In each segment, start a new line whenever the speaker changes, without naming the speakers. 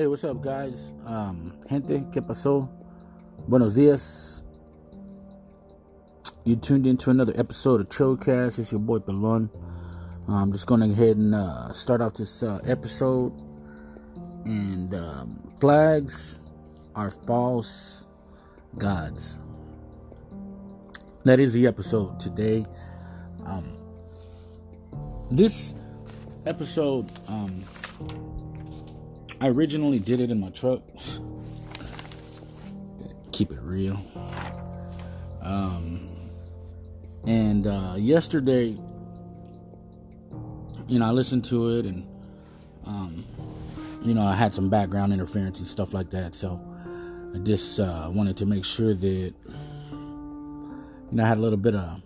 Hey, what's up, guys? Um, gente, ¿qué pasó? Buenos dias. You tuned into another episode of Chocast. It's your boy Pelon. I'm just going to go ahead and uh, start off this uh, episode. And um, flags are false gods. That is the episode today. Um, this episode, um, I originally did it in my truck. Keep it real. Um, and uh, yesterday, you know, I listened to it and, um, you know, I had some background interference and stuff like that. So I just uh, wanted to make sure that, you know, I had a little bit of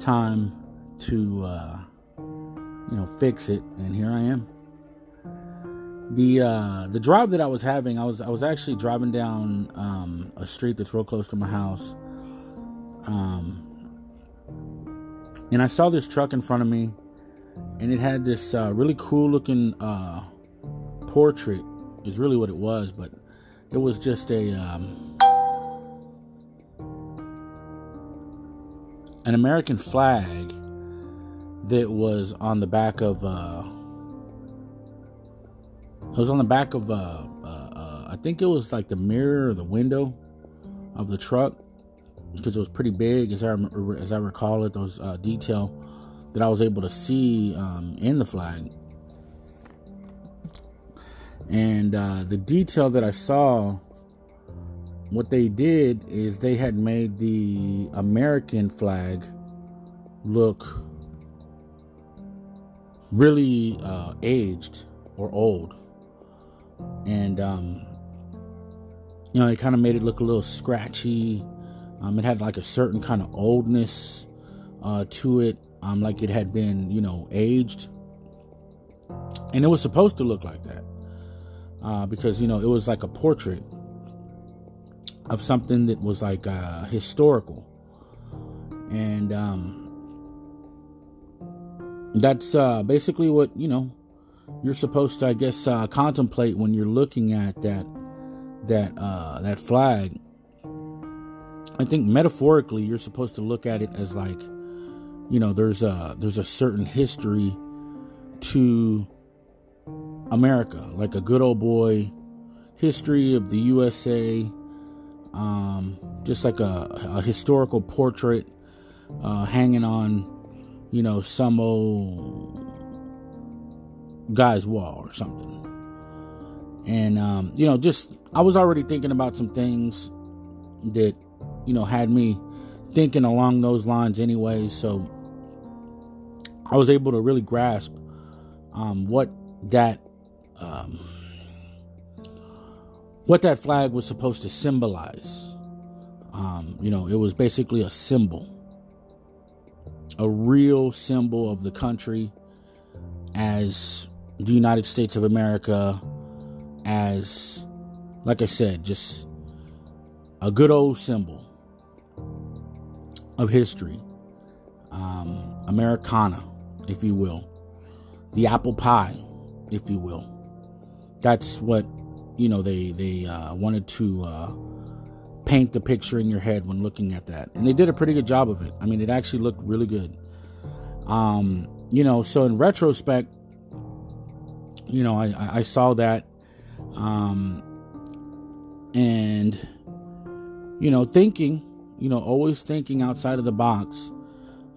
time to, uh, you know, fix it. And here I am. The uh, the drive that I was having, I was I was actually driving down um, a street that's real close to my house, um, and I saw this truck in front of me, and it had this uh, really cool looking uh, portrait. Is really what it was, but it was just a um, an American flag that was on the back of. Uh, it was on the back of. Uh, uh, uh, I think it was like the mirror or the window of the truck because it was pretty big, as I as I recall it. Those uh, detail that I was able to see um, in the flag, and uh, the detail that I saw. What they did is they had made the American flag look really uh, aged or old, and um, you know it kind of made it look a little scratchy. Um, it had like a certain kind of oldness uh, to it, um, like it had been you know aged, and it was supposed to look like that uh, because you know it was like a portrait of something that was like uh, historical, and um, that's uh, basically what you know you're supposed to, I guess, uh, contemplate when you're looking at that that uh, that flag. I think metaphorically, you're supposed to look at it as like, you know, there's a there's a certain history to America, like a good old boy history of the USA, um, just like a, a historical portrait uh, hanging on you know, some old guy's wall or something. And, um, you know, just, I was already thinking about some things that, you know, had me thinking along those lines, anyways. So I was able to really grasp um, what that. Um, what that flag was supposed to symbolize. Um, you know, it was basically a symbol a real symbol of the country as the United States of America, as, like I said, just a good old symbol of history. Um, Americana, if you will. The apple pie, if you will. That's what, you know, they, they uh, wanted to. Uh, paint the picture in your head when looking at that. And they did a pretty good job of it. I mean, it actually looked really good. Um, you know, so in retrospect, you know, I, I saw that. Um, and, you know, thinking, you know, always thinking outside of the box.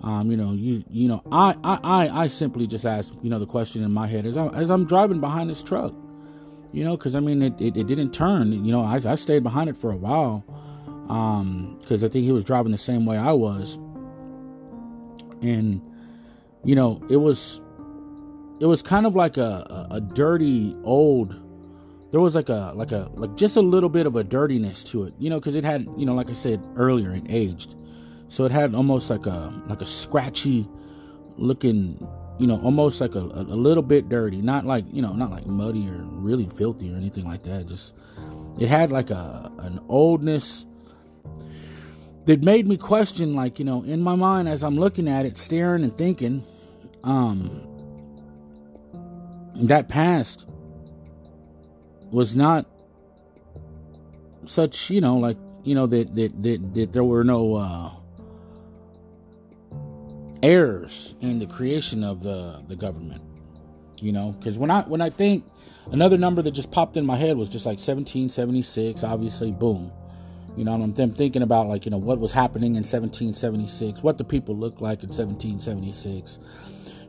Um, you know, you you know, I, I I simply just asked, you know, the question in my head as I as I'm driving behind this truck you know, because I mean, it, it, it, didn't turn. You know, I, I stayed behind it for a while because um, I think he was driving the same way I was, and you know, it was it was kind of like a, a, a dirty old. There was like a like a like just a little bit of a dirtiness to it, you know, because it had you know, like I said earlier, it aged, so it had almost like a like a scratchy looking you know, almost like a, a, little bit dirty, not like you know, not like muddy or really filthy or anything like that. Just it had like a an oldness that made me question, like you know, in my mind as I'm looking at it, staring and thinking, um, that past was not such, you know, like you know that that that, that there were no uh, errors in the creation of the the government. You know, because when I when I think another number that just popped in my head was just like 1776. Obviously, boom. You know, I'm thinking about like you know what was happening in 1776, what the people looked like in 1776.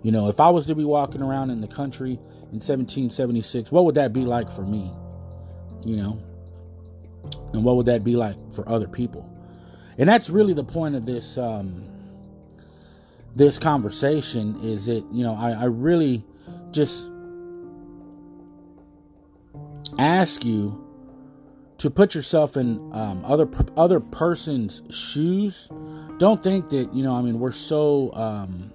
You know, if I was to be walking around in the country in 1776, what would that be like for me? You know, and what would that be like for other people? And that's really the point of this um, this conversation is that you know I, I really just ask you to put yourself in um, other other person's shoes. Don't think that you know. I mean, we're so um,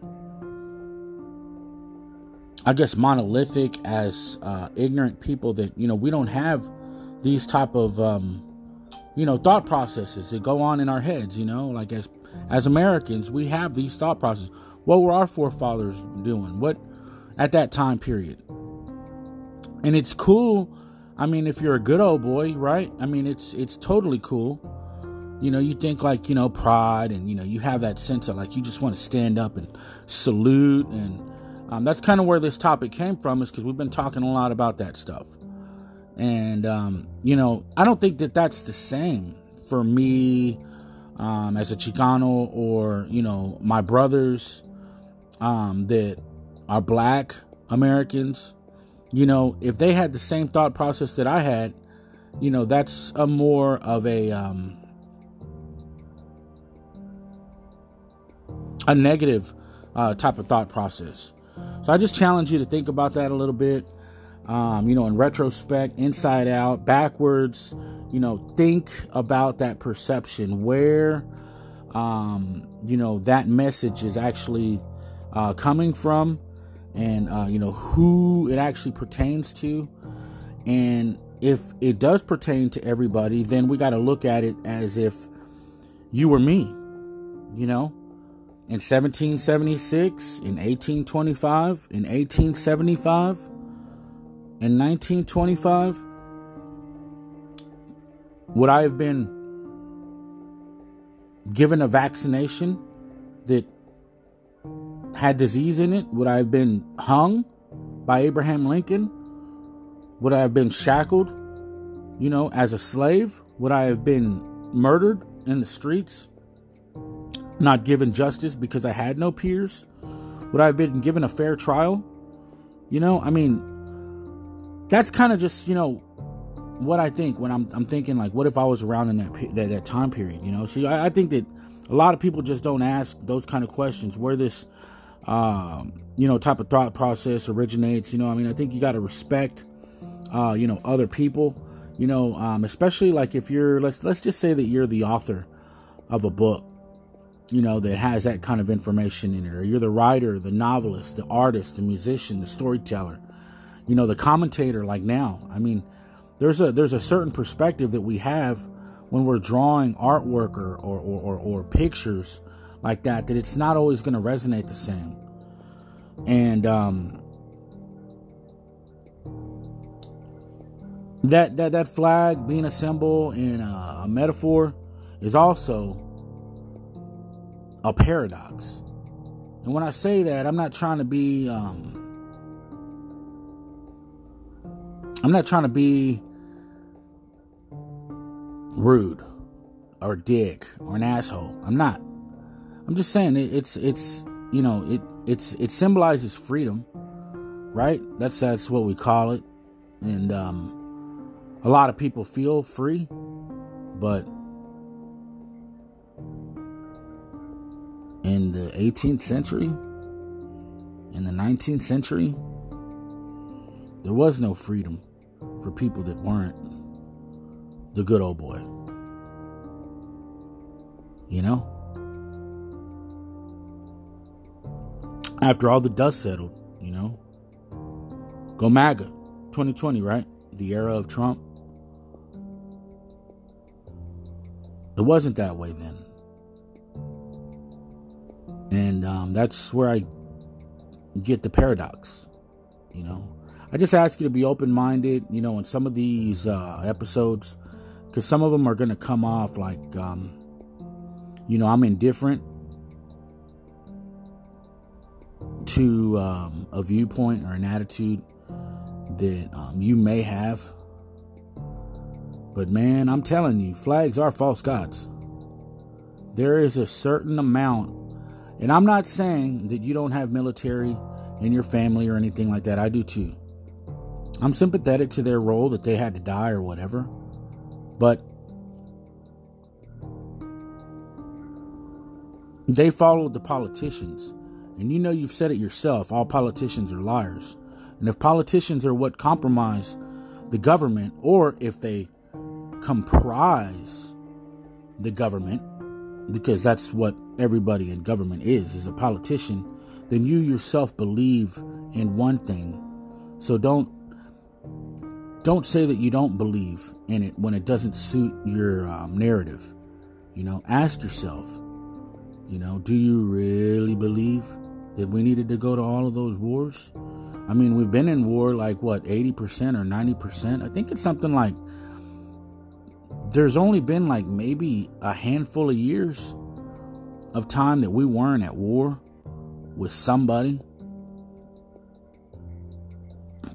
I guess monolithic as uh, ignorant people that you know we don't have these type of um, you know thought processes that go on in our heads. You know, like as as Americans, we have these thought processes. What were our forefathers doing? What at that time period? And it's cool. I mean, if you're a good old boy, right? I mean, it's it's totally cool. You know, you think like you know pride, and you know you have that sense of like you just want to stand up and salute, and um, that's kind of where this topic came from, is because we've been talking a lot about that stuff. And um, you know, I don't think that that's the same for me um, as a Chicano or you know my brothers um, that are black Americans. You know, if they had the same thought process that I had, you know, that's a more of a um, a negative uh, type of thought process. So I just challenge you to think about that a little bit. Um, you know, in retrospect, inside out, backwards, you know, think about that perception where, um, you know, that message is actually uh, coming from and, uh, you know, who it actually pertains to. And if it does pertain to everybody, then we got to look at it as if you were me, you know, in 1776, in 1825, in 1875, in 1925, would I have been given a vaccination that had disease in it? Would I have been hung by Abraham Lincoln? Would I have been shackled, you know, as a slave? Would I have been murdered in the streets? Not given justice because I had no peers? Would I have been given a fair trial? You know, I mean, that's kind of just, you know, what I think when I'm, I'm thinking like, what if I was around in that, that, that time period, you know? So I, I think that a lot of people just don't ask those kind of questions where this um, you know, type of thought process originates. You know, I mean, I think you got to respect, uh, you know, other people. You know, um, especially like if you're let's let's just say that you're the author of a book, you know, that has that kind of information in it, or you're the writer, the novelist, the artist, the musician, the storyteller, you know, the commentator. Like now, I mean, there's a there's a certain perspective that we have when we're drawing artwork or or, or, or, pictures like that, that it's not always going to resonate the same. And um, that that that flag being a symbol and a metaphor is also a paradox. And when I say that, I'm not trying to be um, I'm not trying to be rude or dick or an asshole. I'm not. I'm just saying it, it's it's you know it it's it symbolizes freedom, right? That's that's what we call it, and um, a lot of people feel free, but 18th century, in the 19th century, there was no freedom for people that weren't the good old boy. You know? after all the dust settled, you know. Go MAGA 2020, right? The era of Trump. It wasn't that way then. And um, that's where I get the paradox. You know, I just ask you to be open minded, you know, in some of these uh, episodes, because some of them are going to come off like, um, you know, I'm indifferent to um, a viewpoint or an attitude that um, you may have. But man, I'm telling you, flags are false gods. There is a certain amount, and I'm not saying that you don't have military in your family or anything like that. I do too. I'm sympathetic to their role that they had to die or whatever. But they followed the politicians. And you know you've said it yourself all politicians are liars. And if politicians are what compromise the government, or if they comprise the government, because that's what everybody in government is, is a politician, then you yourself believe in one thing. So don't don't say that you don't believe in it when it doesn't suit your um, narrative. You know, ask yourself, you know, do you really believe that we needed to go to all of those wars? I mean, we've been in war like what, 80% or 90%? I think it's something like there's only been like maybe a handful of years of time that we weren't at war with somebody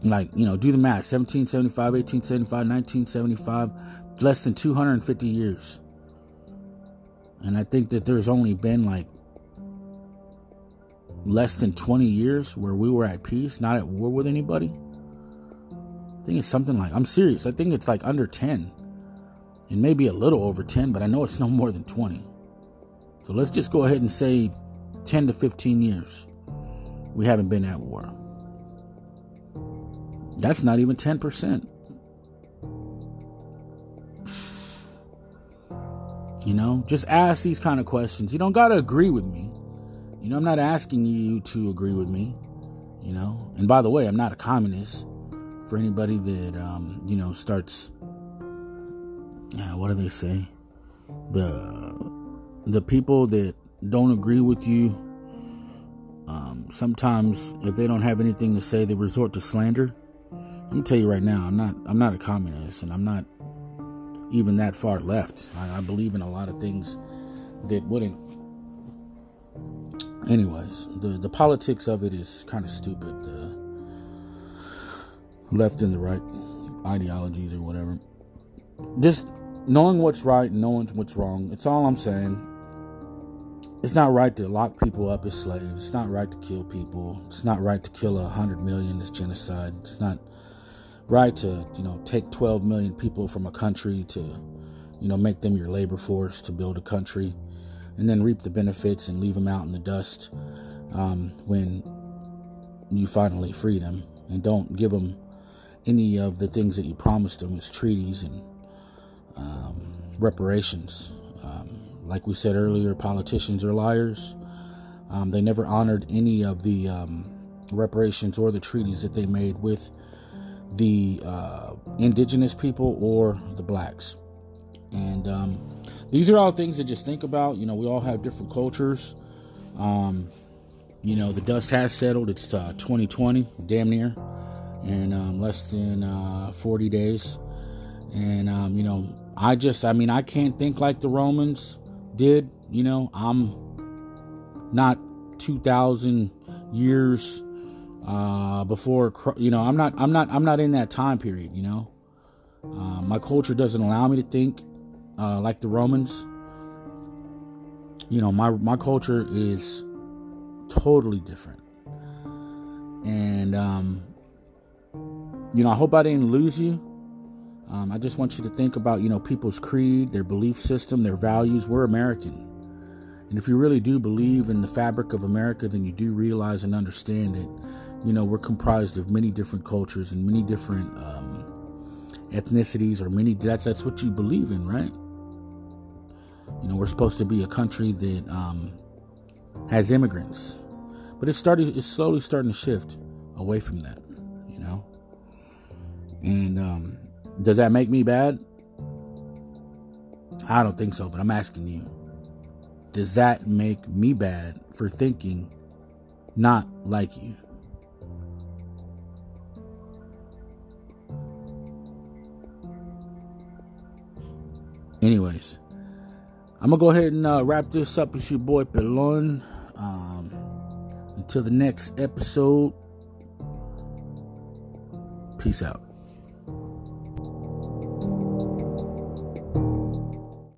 like, you know, do the math 1775, 1875, 1975, less than 250 years. And I think that there's only been like less than 20 years where we were at peace, not at war with anybody. I think it's something like, I'm serious, I think it's like under 10. And maybe a little over 10, but I know it's no more than 20. So let's just go ahead and say 10 to 15 years we haven't been at war. That's not even 10%. You know, just ask these kind of questions. You don't got to agree with me. You know, I'm not asking you to agree with me. You know, and by the way, I'm not a communist. For anybody that, um, you know, starts, yeah, what do they say? The the people that don't agree with you, um, sometimes if they don't have anything to say, they resort to slander. Let me tell you right now, I'm not I'm not a communist, and I'm not even that far left. I, I believe in a lot of things that wouldn't. Anyways, the the politics of it is kind of stupid. The left and the right ideologies or whatever. Just knowing what's right and knowing what's wrong. It's all I'm saying. It's not right to lock people up as slaves. It's not right to kill people. It's not right to kill a hundred million as genocide. It's not right to you know take 12 million people from a country to you know make them your labor force to build a country and then reap the benefits and leave them out in the dust um, when you finally free them and don't give them any of the things that you promised them as treaties and um, reparations um, like we said earlier politicians are liars um, they never honored any of the um, reparations or the treaties that they made with the uh, indigenous people or the blacks. And um, these are all things to just think about. You know, we all have different cultures. Um, you know, the dust has settled. It's uh, 2020, damn near, and less than uh, 40 days. And, you know, I just, I mean, I can't think like the Romans did. You know, I'm not 2,000 years uh, before you know i'm not i'm not i'm not in that time period you know? Uh, my culture doesn't allow me to think uh, like the romans. You know my my culture is totally different. And um, you know i hope i didn't lose you um, i just want you to think about you know people's creed their belief system their values we're american and if you really do believe in the fabric of america then you do realize and understand that you know, we're comprised of many different cultures and many different um, ethnicities, or many. That's that's what you believe in, right? You know, we're supposed to be a country that um, has immigrants, but it's started. It's slowly starting to shift away from that. You know, and um, does that make me bad? I don't think so, but I'm asking you. Does that make me bad for thinking not like you? Anyways, I'm going to go ahead and uh, wrap this up. with your boy Pelon. Um, until the next episode, peace out.